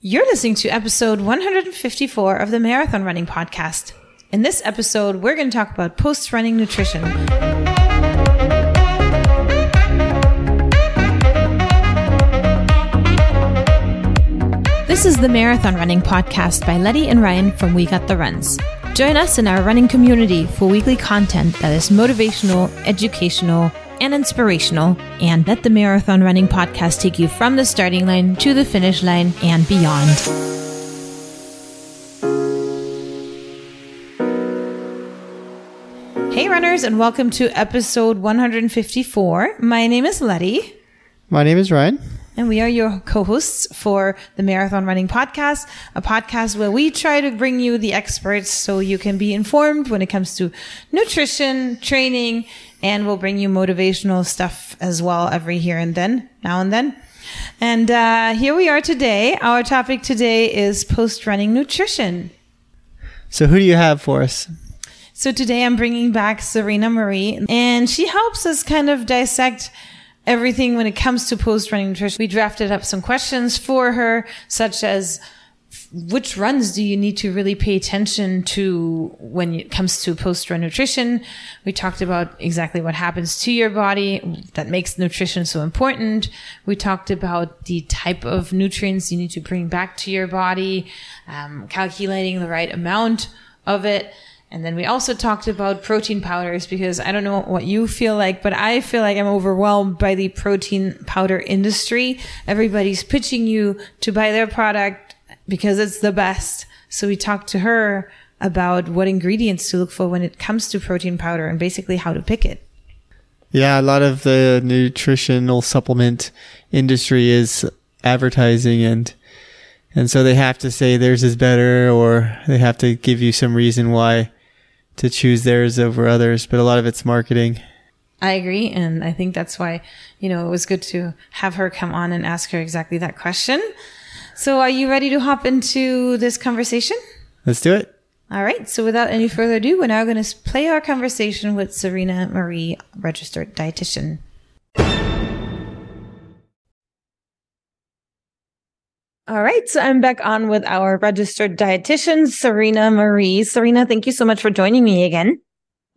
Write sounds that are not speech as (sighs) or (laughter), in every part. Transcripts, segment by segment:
You're listening to episode 154 of the Marathon Running Podcast. In this episode, we're going to talk about post running nutrition. This is the Marathon Running Podcast by Letty and Ryan from We Got the Runs. Join us in our running community for weekly content that is motivational, educational, and inspirational, and let the Marathon Running Podcast take you from the starting line to the finish line and beyond. Hey, runners, and welcome to episode 154. My name is Letty. My name is Ryan. And we are your co-hosts for the Marathon Running Podcast, a podcast where we try to bring you the experts so you can be informed when it comes to nutrition, training, and we'll bring you motivational stuff as well every here and then, now and then. And uh, here we are today. Our topic today is post running nutrition. So, who do you have for us? So, today I'm bringing back Serena Marie, and she helps us kind of dissect everything when it comes to post running nutrition. We drafted up some questions for her, such as which runs do you need to really pay attention to when it comes to post run nutrition? We talked about exactly what happens to your body that makes nutrition so important. We talked about the type of nutrients you need to bring back to your body, um, calculating the right amount of it. And then we also talked about protein powders because I don't know what you feel like, but I feel like I'm overwhelmed by the protein powder industry. Everybody's pitching you to buy their product because it's the best. So we talked to her about what ingredients to look for when it comes to protein powder and basically how to pick it. Yeah, a lot of the nutritional supplement industry is advertising and and so they have to say theirs is better or they have to give you some reason why to choose theirs over others, but a lot of it's marketing. I agree and I think that's why, you know, it was good to have her come on and ask her exactly that question. So are you ready to hop into this conversation? Let's do it. All right. So without any further ado, we're now going to play our conversation with Serena Marie, registered dietitian. All right. So I'm back on with our registered dietitian, Serena Marie. Serena, thank you so much for joining me again.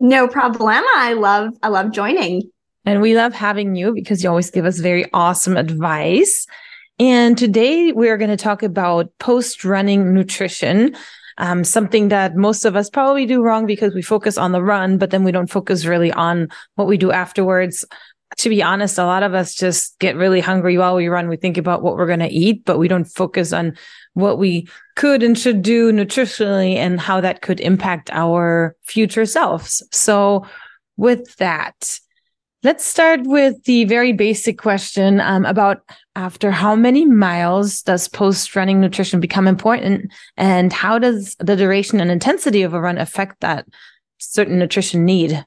No problem. I love, I love joining. And we love having you because you always give us very awesome advice. And today we're going to talk about post running nutrition. Um, something that most of us probably do wrong because we focus on the run, but then we don't focus really on what we do afterwards. To be honest, a lot of us just get really hungry while we run. We think about what we're going to eat, but we don't focus on what we could and should do nutritionally and how that could impact our future selves. So with that, Let's start with the very basic question um, about after how many miles does post running nutrition become important and how does the duration and intensity of a run affect that certain nutrition need?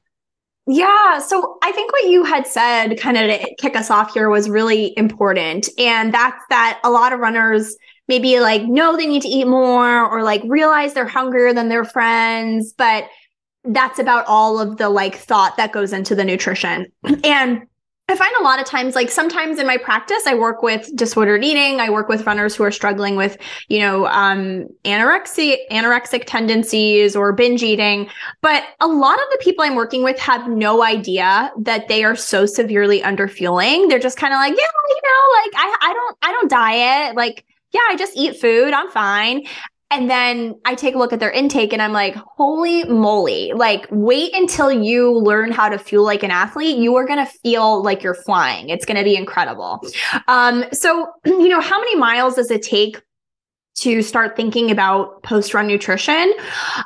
Yeah. So I think what you had said kind of to kick us off here was really important. And that's that a lot of runners maybe like know they need to eat more or like realize they're hungrier than their friends, but that's about all of the like thought that goes into the nutrition. And I find a lot of times, like sometimes in my practice, I work with disordered eating. I work with runners who are struggling with, you know, um, anorexia, anorexic tendencies or binge eating. But a lot of the people I'm working with have no idea that they are so severely under fueling. They're just kind of like, yeah, you know, like I, I don't, I don't diet. Like, yeah, I just eat food. I'm fine. And then I take a look at their intake and I'm like, holy moly, like wait until you learn how to fuel like an athlete. You are going to feel like you're flying. It's going to be incredible. Um, so, (clears throat) you know, how many miles does it take to start thinking about post run nutrition?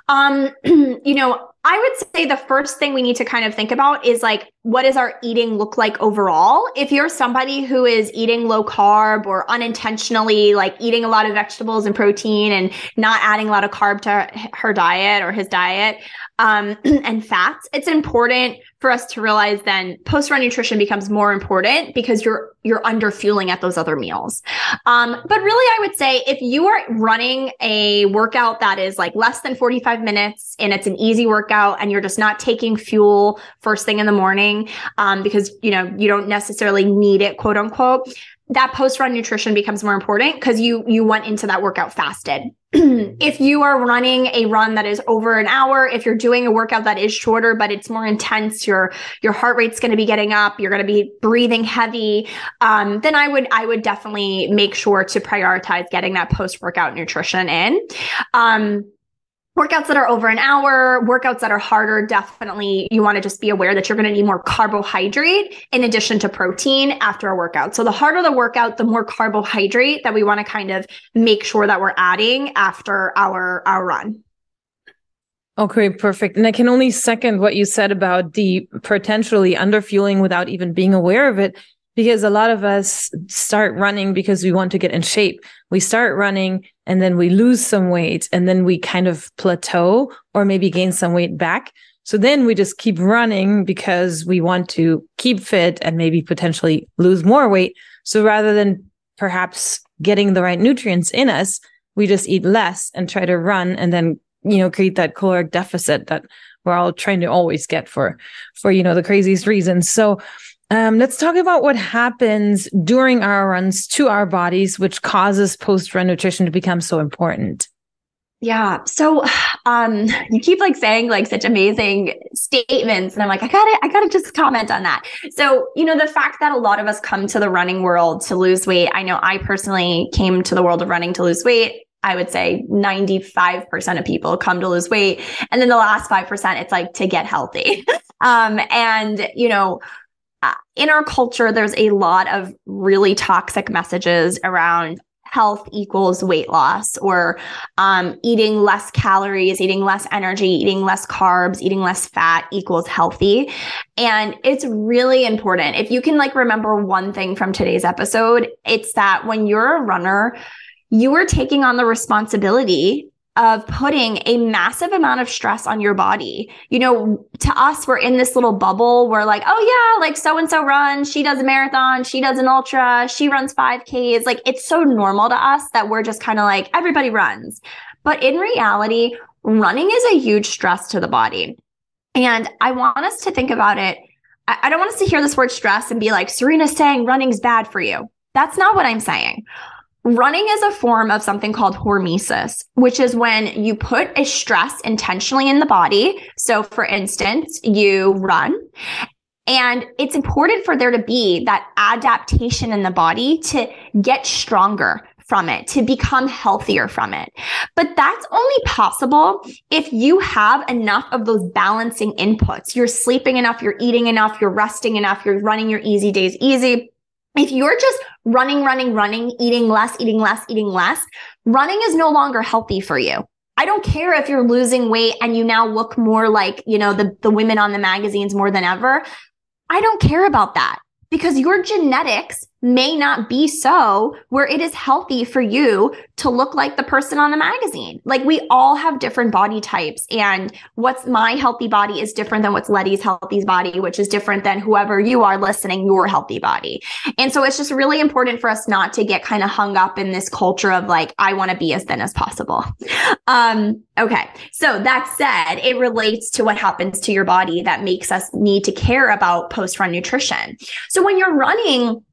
Um, (clears throat) you know, I would say the first thing we need to kind of think about is like, what does our eating look like overall? If you're somebody who is eating low carb or unintentionally like eating a lot of vegetables and protein and not adding a lot of carb to her diet or his diet, um, (clears throat) and fats, it's important for us to realize then post run nutrition becomes more important because you're you're under fueling at those other meals. Um, but really, I would say if you are running a workout that is like less than 45 minutes and it's an easy workout and you're just not taking fuel first thing in the morning um, because you know you don't necessarily need it, quote unquote that post run nutrition becomes more important because you you went into that workout fasted. (clears throat) if you are running a run that is over an hour, if you're doing a workout that is shorter but it's more intense, your your heart rate's going to be getting up, you're going to be breathing heavy, um, then I would I would definitely make sure to prioritize getting that post workout nutrition in. Um, workouts that are over an hour, workouts that are harder, definitely you want to just be aware that you're going to need more carbohydrate in addition to protein after a workout. So the harder the workout, the more carbohydrate that we want to kind of make sure that we're adding after our our run. Okay, perfect. And I can only second what you said about the potentially underfueling without even being aware of it because a lot of us start running because we want to get in shape. We start running and then we lose some weight and then we kind of plateau or maybe gain some weight back. So then we just keep running because we want to keep fit and maybe potentially lose more weight. So rather than perhaps getting the right nutrients in us, we just eat less and try to run and then, you know, create that caloric deficit that we're all trying to always get for, for, you know, the craziest reasons. So, um, let's talk about what happens during our runs to our bodies, which causes post run nutrition to become so important. Yeah. So um you keep like saying like such amazing statements and I'm like I got to I got to just comment on that. So, you know, the fact that a lot of us come to the running world to lose weight. I know I personally came to the world of running to lose weight. I would say 95% of people come to lose weight and then the last 5% it's like to get healthy. (laughs) um and you know, in our culture, there's a lot of really toxic messages around health equals weight loss or um, eating less calories, eating less energy, eating less carbs, eating less fat equals healthy. And it's really important. If you can like remember one thing from today's episode, it's that when you're a runner, you are taking on the responsibility of putting a massive amount of stress on your body. You know, to us, we're in this little bubble. We're like, oh, yeah, like so and so runs. She does a marathon. She does an ultra. She runs 5Ks. Like it's so normal to us that we're just kind of like, everybody runs. But in reality, running is a huge stress to the body. And I want us to think about it. I don't want us to hear this word stress and be like, Serena's saying running's bad for you. That's not what I'm saying. Running is a form of something called hormesis, which is when you put a stress intentionally in the body. So, for instance, you run, and it's important for there to be that adaptation in the body to get stronger from it, to become healthier from it. But that's only possible if you have enough of those balancing inputs. You're sleeping enough, you're eating enough, you're resting enough, you're running your easy days easy if you're just running, running, running, eating less, eating less, eating less, running is no longer healthy for you. I don't care if you're losing weight and you now look more like, you know, the, the women on the magazines more than ever. I don't care about that because your genetics may not be so where it is healthy for you to look like the person on the magazine. Like we all have different body types and what's my healthy body is different than what's Letty's healthy body, which is different than whoever you are listening, your healthy body. And so it's just really important for us not to get kind of hung up in this culture of like, I want to be as thin as possible. Um, okay. So that said, it relates to what happens to your body that makes us need to care about post run nutrition. So when you're running,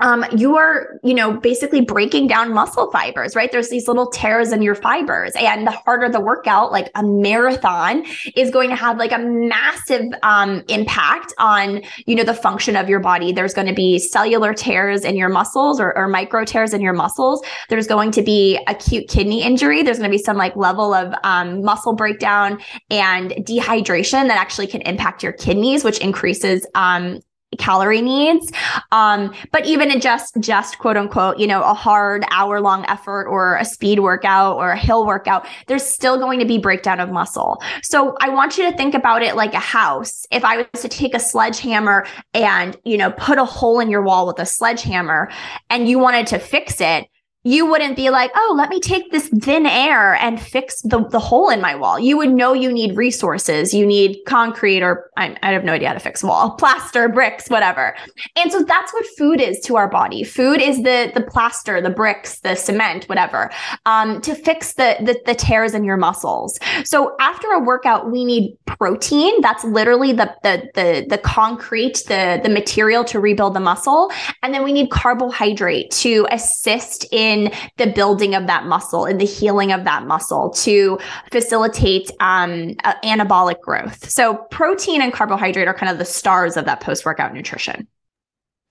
um, you're, you know, basically breaking down muscle fibers, right? There's these little tears in your fibers. And the harder the workout, like a marathon, is going to have like a massive um, impact on, you know, the function of your body. There's going to be cellular tears in your muscles or, or micro tears in your muscles. There's going to be acute kidney injury. There's going to be some like level of um, muscle breakdown and dehydration that actually can impact your kidneys, which increases um, calorie needs. Um, but even in just, just quote unquote, you know, a hard hour long effort or a speed workout or a hill workout, there's still going to be breakdown of muscle. So I want you to think about it like a house. If I was to take a sledgehammer and, you know, put a hole in your wall with a sledgehammer and you wanted to fix it, you wouldn't be like, oh, let me take this thin air and fix the, the hole in my wall. You would know you need resources. You need concrete or I, I have no idea how to fix a wall, (laughs) plaster, bricks, whatever. And so that's what food is to our body. Food is the, the plaster, the bricks, the cement, whatever, um, to fix the, the, the tears in your muscles. So after a workout, we need protein. That's literally the, the, the, the concrete, the, the material to rebuild the muscle. And then we need carbohydrate to assist in in the building of that muscle, in the healing of that muscle to facilitate um, uh, anabolic growth. So, protein and carbohydrate are kind of the stars of that post workout nutrition.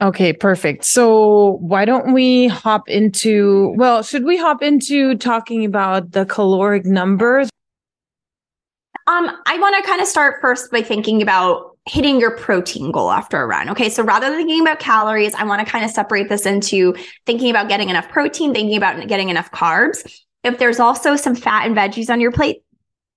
Okay, perfect. So why don't we hop into, well, should we hop into talking about the caloric numbers? Um, I want to kind of start first by thinking about hitting your protein goal after a run. Okay. So rather than thinking about calories, I want to kind of separate this into thinking about getting enough protein, thinking about getting enough carbs. If there's also some fat and veggies on your plate,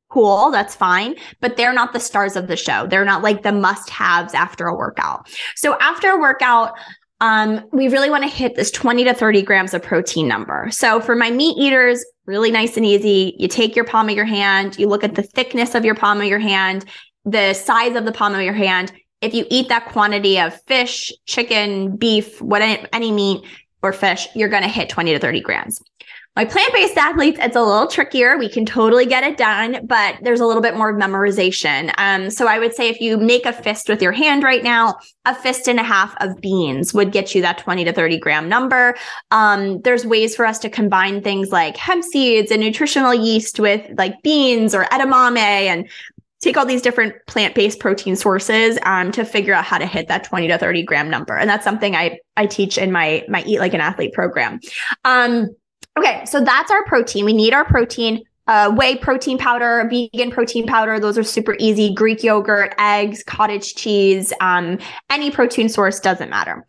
cool, that's fine, but they're not the stars of the show. They're not like the must haves after a workout. So after a workout, um, we really want to hit this 20 to 30 grams of protein number. So for my meat eaters, really nice and easy. You take your palm of your hand, you look at the thickness of your palm of your hand, the size of the palm of your hand, if you eat that quantity of fish, chicken, beef, what any meat or fish, you're going to hit 20 to 30 grams. My plant-based athletes, it's a little trickier. We can totally get it done, but there's a little bit more memorization. Um, so I would say if you make a fist with your hand right now, a fist and a half of beans would get you that 20 to 30 gram number. Um, there's ways for us to combine things like hemp seeds and nutritional yeast with like beans or edamame and take all these different plant-based protein sources um, to figure out how to hit that 20 to 30 gram number and that's something i i teach in my my eat like an athlete program um, okay so that's our protein we need our protein uh, whey protein powder, vegan protein powder. Those are super easy. Greek yogurt, eggs, cottage cheese, um, any protein source doesn't matter.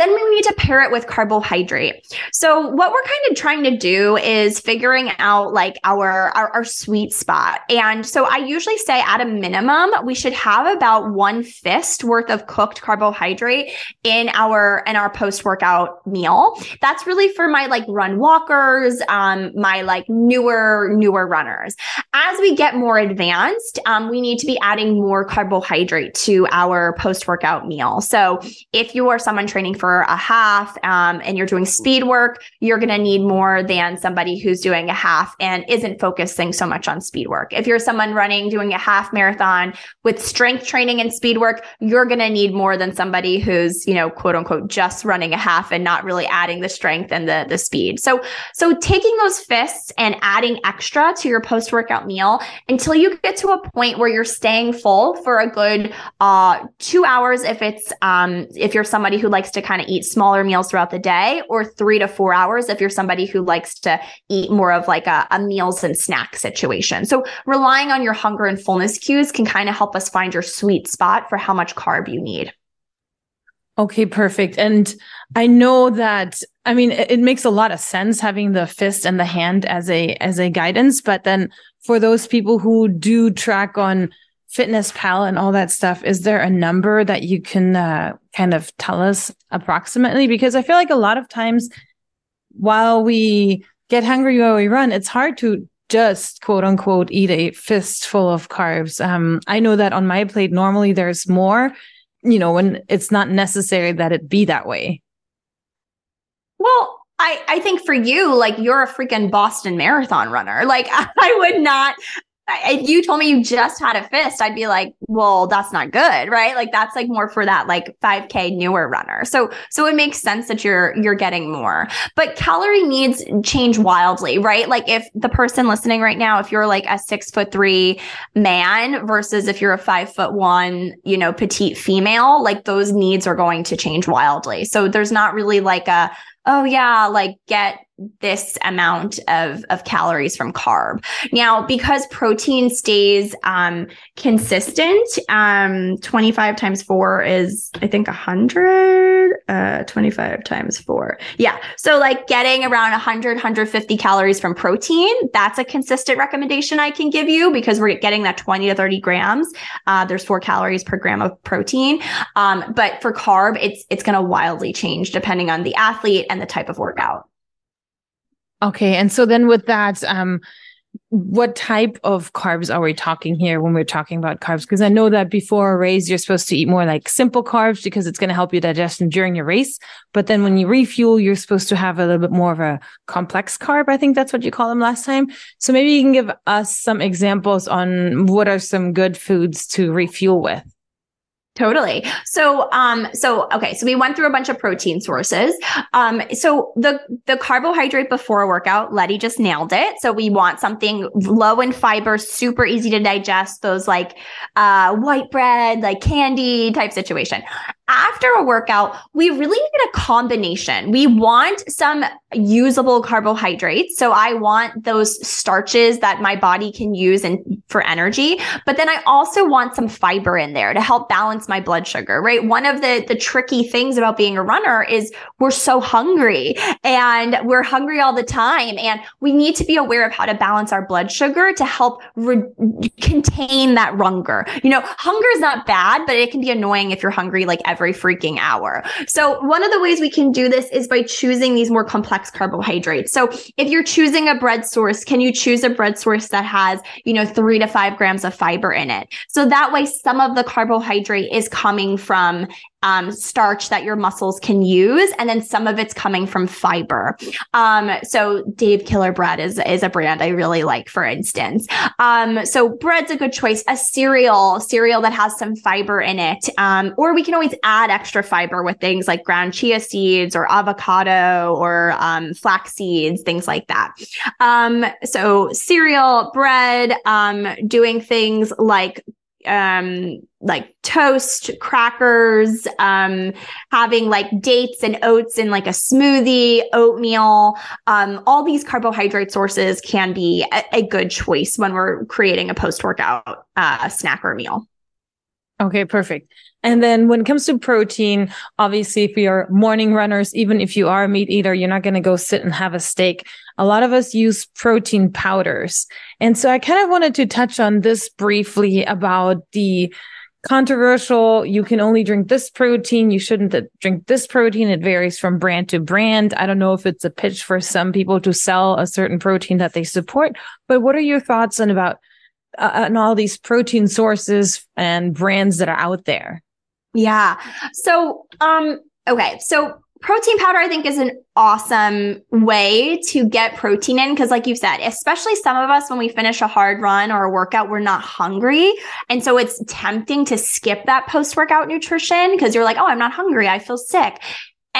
Then we need to pair it with carbohydrate. So what we're kind of trying to do is figuring out like our, our, our sweet spot. And so I usually say at a minimum, we should have about one fist worth of cooked carbohydrate in our, in our post workout meal. That's really for my like run walkers, um, my like newer, newer runners. As we get more advanced, um, we need to be adding more carbohydrate to our post workout meal. So if you are someone training for for a half um, and you're doing speed work, you're going to need more than somebody who's doing a half and isn't focusing so much on speed work. If you're someone running, doing a half marathon with strength training and speed work, you're going to need more than somebody who's, you know, quote unquote, just running a half and not really adding the strength and the, the speed. So, so taking those fists and adding extra to your post workout meal until you get to a point where you're staying full for a good, uh, two hours. If it's, um, if you're somebody who likes to kind kind of eat smaller meals throughout the day, or three to four hours if you're somebody who likes to eat more of like a, a meals and snack situation. So relying on your hunger and fullness cues can kind of help us find your sweet spot for how much carb you need. Okay, perfect. And I know that I mean it, it, makes a lot of sense having the fist and the hand as a as a guidance, but then for those people who do track on fitness pal and all that stuff is there a number that you can uh, kind of tell us approximately? Because i feel like a lot of times while we get hungry while we run it's hard to just quote unquote eat a fistful of carbs. Um, i know that on my plate normally there's more you know when it's not necessary that it be that way. Well I, I think for you, like you're a freaking Boston Marathon runner. Like (laughs) I would not, if you told me you just had a fist, I'd be like, well, that's not good, right? Like that's like more for that like 5k newer runner. So so it makes sense that you're you're getting more. But calorie needs change wildly, right? Like if the person listening right now, if you're like a six foot three man versus if you're a five foot one, you know, petite female, like those needs are going to change wildly. So there's not really like a oh yeah, like get this amount of, of calories from carb. Now, because protein stays um, consistent, um, 25 times four is, I think, 100, uh, 25 times four. Yeah. So, like getting around 100, 150 calories from protein, that's a consistent recommendation I can give you because we're getting that 20 to 30 grams. Uh, there's four calories per gram of protein. Um, but for carb, it's, it's going to wildly change depending on the athlete and the type of workout. Okay. And so then with that, um, what type of carbs are we talking here when we're talking about carbs? Because I know that before a race, you're supposed to eat more like simple carbs because it's going to help you digestion during your race. But then when you refuel, you're supposed to have a little bit more of a complex carb. I think that's what you called them last time. So maybe you can give us some examples on what are some good foods to refuel with. Totally. So, um, so okay, so we went through a bunch of protein sources. Um, so the the carbohydrate before a workout, Letty just nailed it. So we want something low in fiber, super easy to digest. Those like uh, white bread, like candy type situation after a workout, we really need a combination. We want some usable carbohydrates. So I want those starches that my body can use and for energy. But then I also want some fiber in there to help balance my blood sugar, right? One of the, the tricky things about being a runner is we're so hungry and we're hungry all the time. And we need to be aware of how to balance our blood sugar to help re- contain that hunger. You know, hunger is not bad, but it can be annoying if you're hungry like every every freaking hour. So one of the ways we can do this is by choosing these more complex carbohydrates. So if you're choosing a bread source, can you choose a bread source that has, you know, three to five grams of fiber in it? So that way some of the carbohydrate is coming from um, starch that your muscles can use, and then some of it's coming from fiber. Um, so Dave Killer Bread is is a brand I really like, for instance. Um, so bread's a good choice. A cereal, cereal that has some fiber in it, um, or we can always add extra fiber with things like ground chia seeds or avocado or um, flax seeds, things like that. Um, so cereal, bread, doing things like um like toast crackers um having like dates and oats in like a smoothie oatmeal um all these carbohydrate sources can be a, a good choice when we're creating a post workout uh snack or meal Okay, perfect. And then when it comes to protein, obviously, if you're morning runners, even if you are a meat eater, you're not going to go sit and have a steak. A lot of us use protein powders. And so I kind of wanted to touch on this briefly about the controversial. You can only drink this protein. You shouldn't drink this protein. It varies from brand to brand. I don't know if it's a pitch for some people to sell a certain protein that they support, but what are your thoughts on about uh, and all these protein sources and brands that are out there. Yeah. So, um, okay. So protein powder, I think is an awesome way to get protein in. Cause like you said, especially some of us, when we finish a hard run or a workout, we're not hungry. And so it's tempting to skip that post workout nutrition because you're like, Oh, I'm not hungry. I feel sick.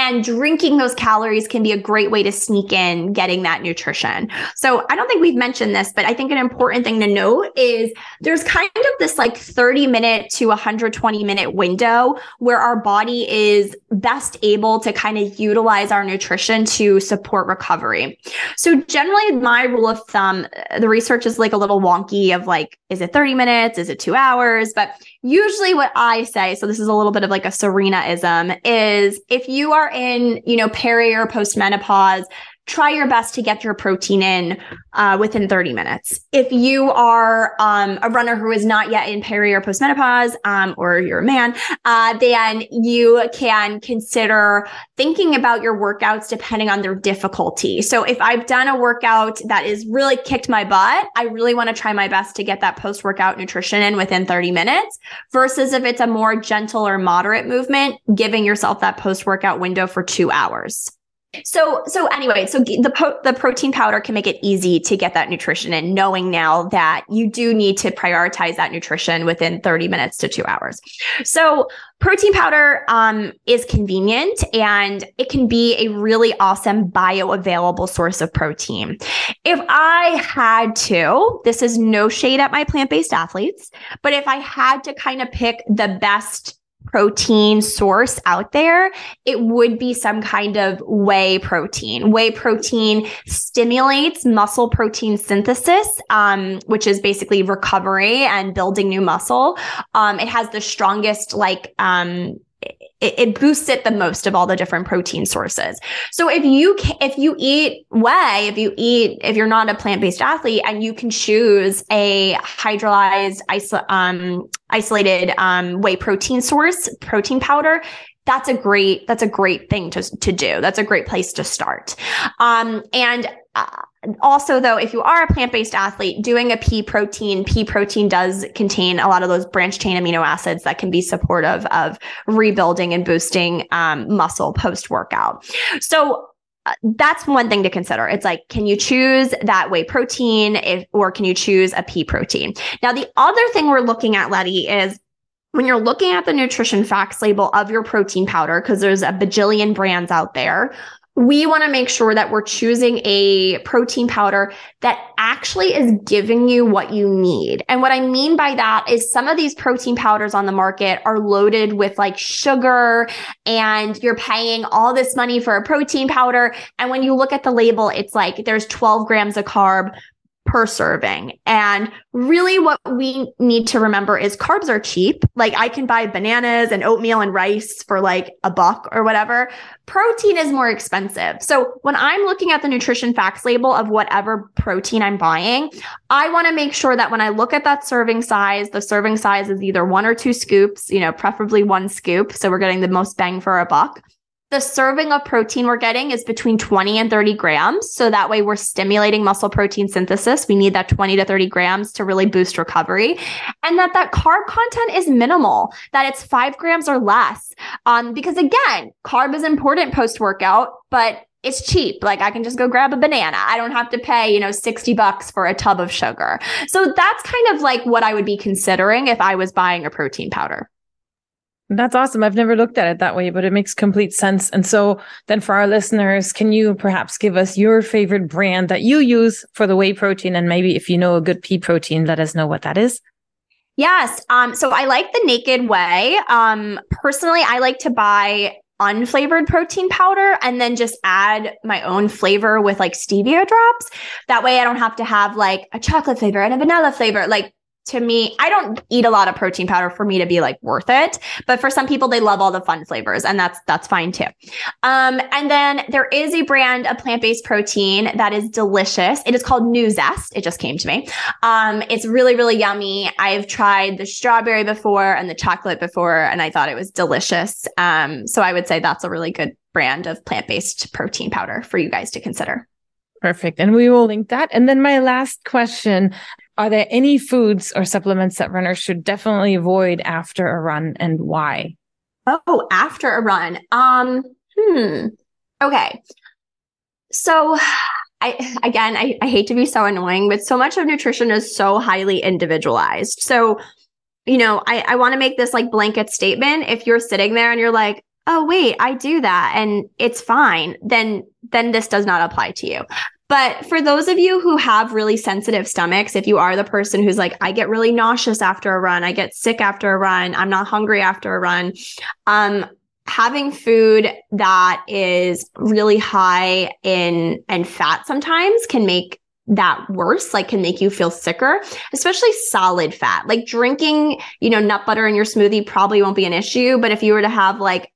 And drinking those calories can be a great way to sneak in getting that nutrition. So I don't think we've mentioned this, but I think an important thing to note is there's kind of this like 30 minute to 120 minute window where our body is best able to kind of utilize our nutrition to support recovery. So generally my rule of thumb, uh, the research is like a little wonky of like, is it 30 minutes? Is it two hours? But usually what I say, so this is a little bit of like a Serena-ism, is if you are in, you know, peri or postmenopause, try your best to get your protein in uh, within 30 minutes. If you are um, a runner who is not yet in peri or postmenopause, um, or you're a man, uh, then you can consider thinking about your workouts depending on their difficulty. So if I've done a workout that is really kicked my butt, I really want to try my best to get that post workout nutrition in within 30 minutes versus if it's a more gentle or moderate movement, giving yourself that post workout window for two hours. So, so anyway, so the po- the protein powder can make it easy to get that nutrition in, knowing now that you do need to prioritize that nutrition within 30 minutes to two hours. So, protein powder um, is convenient and it can be a really awesome bioavailable source of protein. If I had to, this is no shade at my plant based athletes, but if I had to kind of pick the best protein source out there, it would be some kind of whey protein. Whey protein stimulates muscle protein synthesis, um, which is basically recovery and building new muscle. Um, it has the strongest like um, it, it, boosts it the most of all the different protein sources. So if you if you eat whey, if you eat if you're not a plant based athlete and you can choose a hydrolyzed iso- um, isolated um, whey protein source, protein powder, that's a great that's a great thing to to do. That's a great place to start. Um, and uh, also though if you are a plant-based athlete doing a pea protein pea protein does contain a lot of those branched chain amino acids that can be supportive of rebuilding and boosting um, muscle post workout so uh, that's one thing to consider. It's like, can you choose that whey protein if, or can you choose a pea protein? Now, the other thing we're looking at, Letty, is when you're looking at the nutrition facts label of your protein powder, because there's a bajillion brands out there, we want to make sure that we're choosing a protein powder that actually is giving you what you need. And what I mean by that is some of these protein powders on the market are loaded with like sugar and you're paying all this money for a protein powder. And when you look at the label, it's like there's 12 grams of carb, per serving. And really what we need to remember is carbs are cheap. Like I can buy bananas and oatmeal and rice for like a buck or whatever. Protein is more expensive. So when I'm looking at the nutrition facts label of whatever protein I'm buying, I want to make sure that when I look at that serving size, the serving size is either one or two scoops, you know, preferably one scoop. So we're getting the most bang for our buck the serving of protein we're getting is between 20 and 30 grams. So that way we're stimulating muscle protein synthesis. We need that 20 to 30 grams to really boost recovery. And that that carb content is minimal, that it's five grams or less. Um, because again, carb is important post workout, but it's cheap. Like I can just go grab a banana. I don't have to pay, you know, 60 bucks for a tub of sugar. So that's kind of like what I would be considering if I was buying a protein powder. That's awesome. I've never looked at it that way, but it makes complete sense. And so then for our listeners, can you perhaps give us your favorite brand that you use for the whey protein? And maybe if you know a good pea protein, let us know what that is. Yes. Um, so I like the naked whey. Um, personally, I like to buy unflavored protein powder and then just add my own flavor with like stevia drops. That way I don't have to have like a chocolate flavor and a vanilla flavor. Like to me, I don't eat a lot of protein powder for me to be like worth it. But for some people, they love all the fun flavors, and that's that's fine too. Um, and then there is a brand of plant-based protein that is delicious. It is called Nuzest. It just came to me. Um, it's really, really yummy. I've tried the strawberry before and the chocolate before, and I thought it was delicious. Um, so I would say that's a really good brand of plant-based protein powder for you guys to consider. Perfect. And we will link that. And then my last question are there any foods or supplements that runners should definitely avoid after a run and why? Oh, after a run. Um, hmm. Okay. So I again I, I hate to be so annoying, but so much of nutrition is so highly individualized. So, you know, I, I want to make this like blanket statement. If you're sitting there and you're like, oh wait, I do that and it's fine, then then this does not apply to you. But for those of you who have really sensitive stomachs, if you are the person who's like, I get really nauseous after a run, I get sick after a run, I'm not hungry after a run, um, having food that is really high in and fat sometimes can make that worse like can make you feel sicker especially solid fat. Like drinking you know nut butter in your smoothie probably won't be an issue but if you were to have like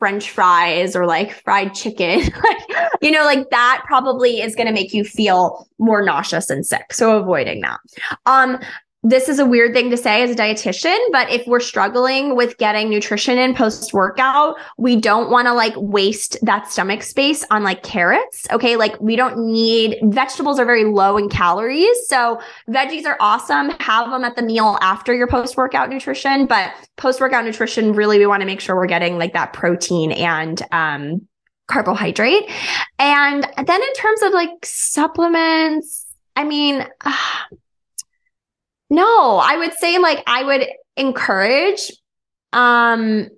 french fries or like fried chicken (laughs) like you know like that probably is going to make you feel more nauseous and sick so avoiding that um this is a weird thing to say as a dietitian, but if we're struggling with getting nutrition in post workout, we don't want to like waste that stomach space on like carrots. Okay. Like we don't need vegetables are very low in calories. So veggies are awesome. Have them at the meal after your post workout nutrition, but post workout nutrition, really, we want to make sure we're getting like that protein and, um, carbohydrate. And then in terms of like supplements, I mean, uh, (sighs) no, I would say like I would encourage um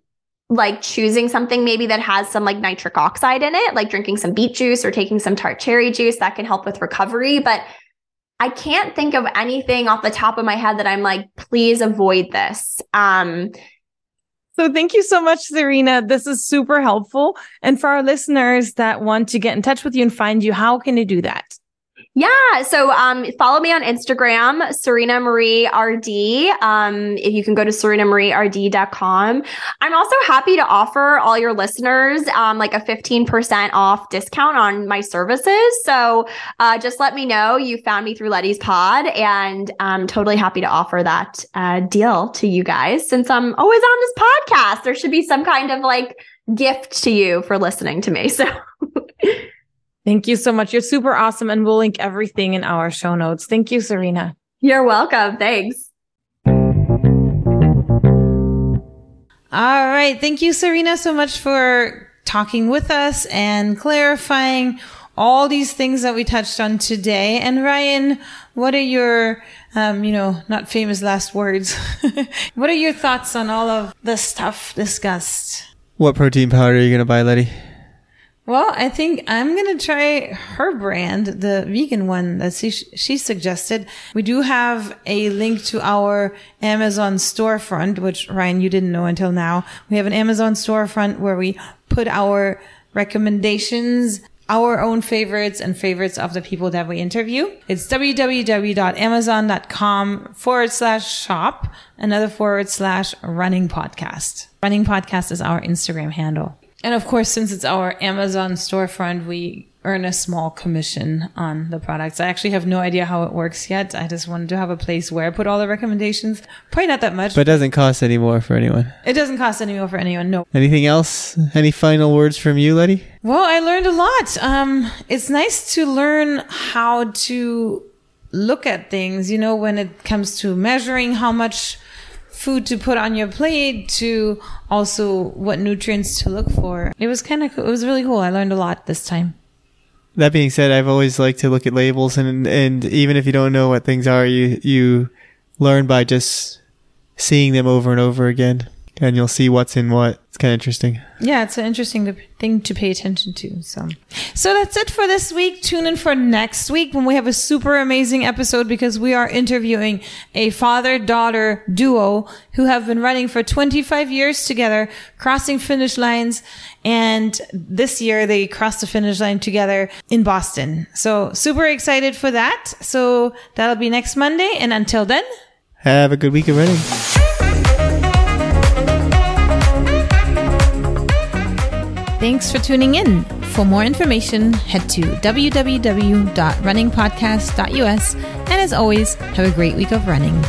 like choosing something maybe that has some like nitric oxide in it, like drinking some beet juice or taking some tart cherry juice that can help with recovery, but I can't think of anything off the top of my head that I'm like please avoid this. Um so thank you so much, Serena. This is super helpful. And for our listeners that want to get in touch with you and find you, how can they do that? Yeah. So um, follow me on Instagram, Serena Marie RD. Um, if you can go to serenamarierd.com. I'm also happy to offer all your listeners um, like a 15% off discount on my services. So uh, just let me know you found me through Letty's pod and I'm totally happy to offer that uh, deal to you guys since I'm always on this podcast. There should be some kind of like gift to you for listening to me. So (laughs) Thank you so much. You're super awesome. And we'll link everything in our show notes. Thank you, Serena. You're welcome. Thanks. All right. Thank you, Serena, so much for talking with us and clarifying all these things that we touched on today. And Ryan, what are your, um, you know, not famous last words? (laughs) what are your thoughts on all of the stuff discussed? What protein powder are you going to buy, Letty? Well, I think I'm going to try her brand, the vegan one that she, she suggested. We do have a link to our Amazon storefront, which Ryan, you didn't know until now. We have an Amazon storefront where we put our recommendations, our own favorites and favorites of the people that we interview. It's www.amazon.com forward slash shop, another forward slash running podcast. Running podcast is our Instagram handle. And of course, since it's our Amazon storefront, we earn a small commission on the products. I actually have no idea how it works yet. I just wanted to have a place where I put all the recommendations. Probably not that much. But it doesn't cost any more for anyone. It doesn't cost any more for anyone. No. Anything else? Any final words from you, Letty? Well, I learned a lot. Um, it's nice to learn how to look at things, you know, when it comes to measuring how much food to put on your plate to also what nutrients to look for. It was kind of cool. It was really cool. I learned a lot this time. That being said, I've always liked to look at labels and and even if you don't know what things are, you you learn by just seeing them over and over again and you'll see what's in what. It's kind of interesting. Yeah, it's an interesting thing to pay attention to. So, so that's it for this week. Tune in for next week when we have a super amazing episode because we are interviewing a father daughter duo who have been running for 25 years together, crossing finish lines. And this year they crossed the finish line together in Boston. So super excited for that. So that'll be next Monday. And until then, have a good week of running. Thanks for tuning in. For more information, head to www.runningpodcast.us. And as always, have a great week of running.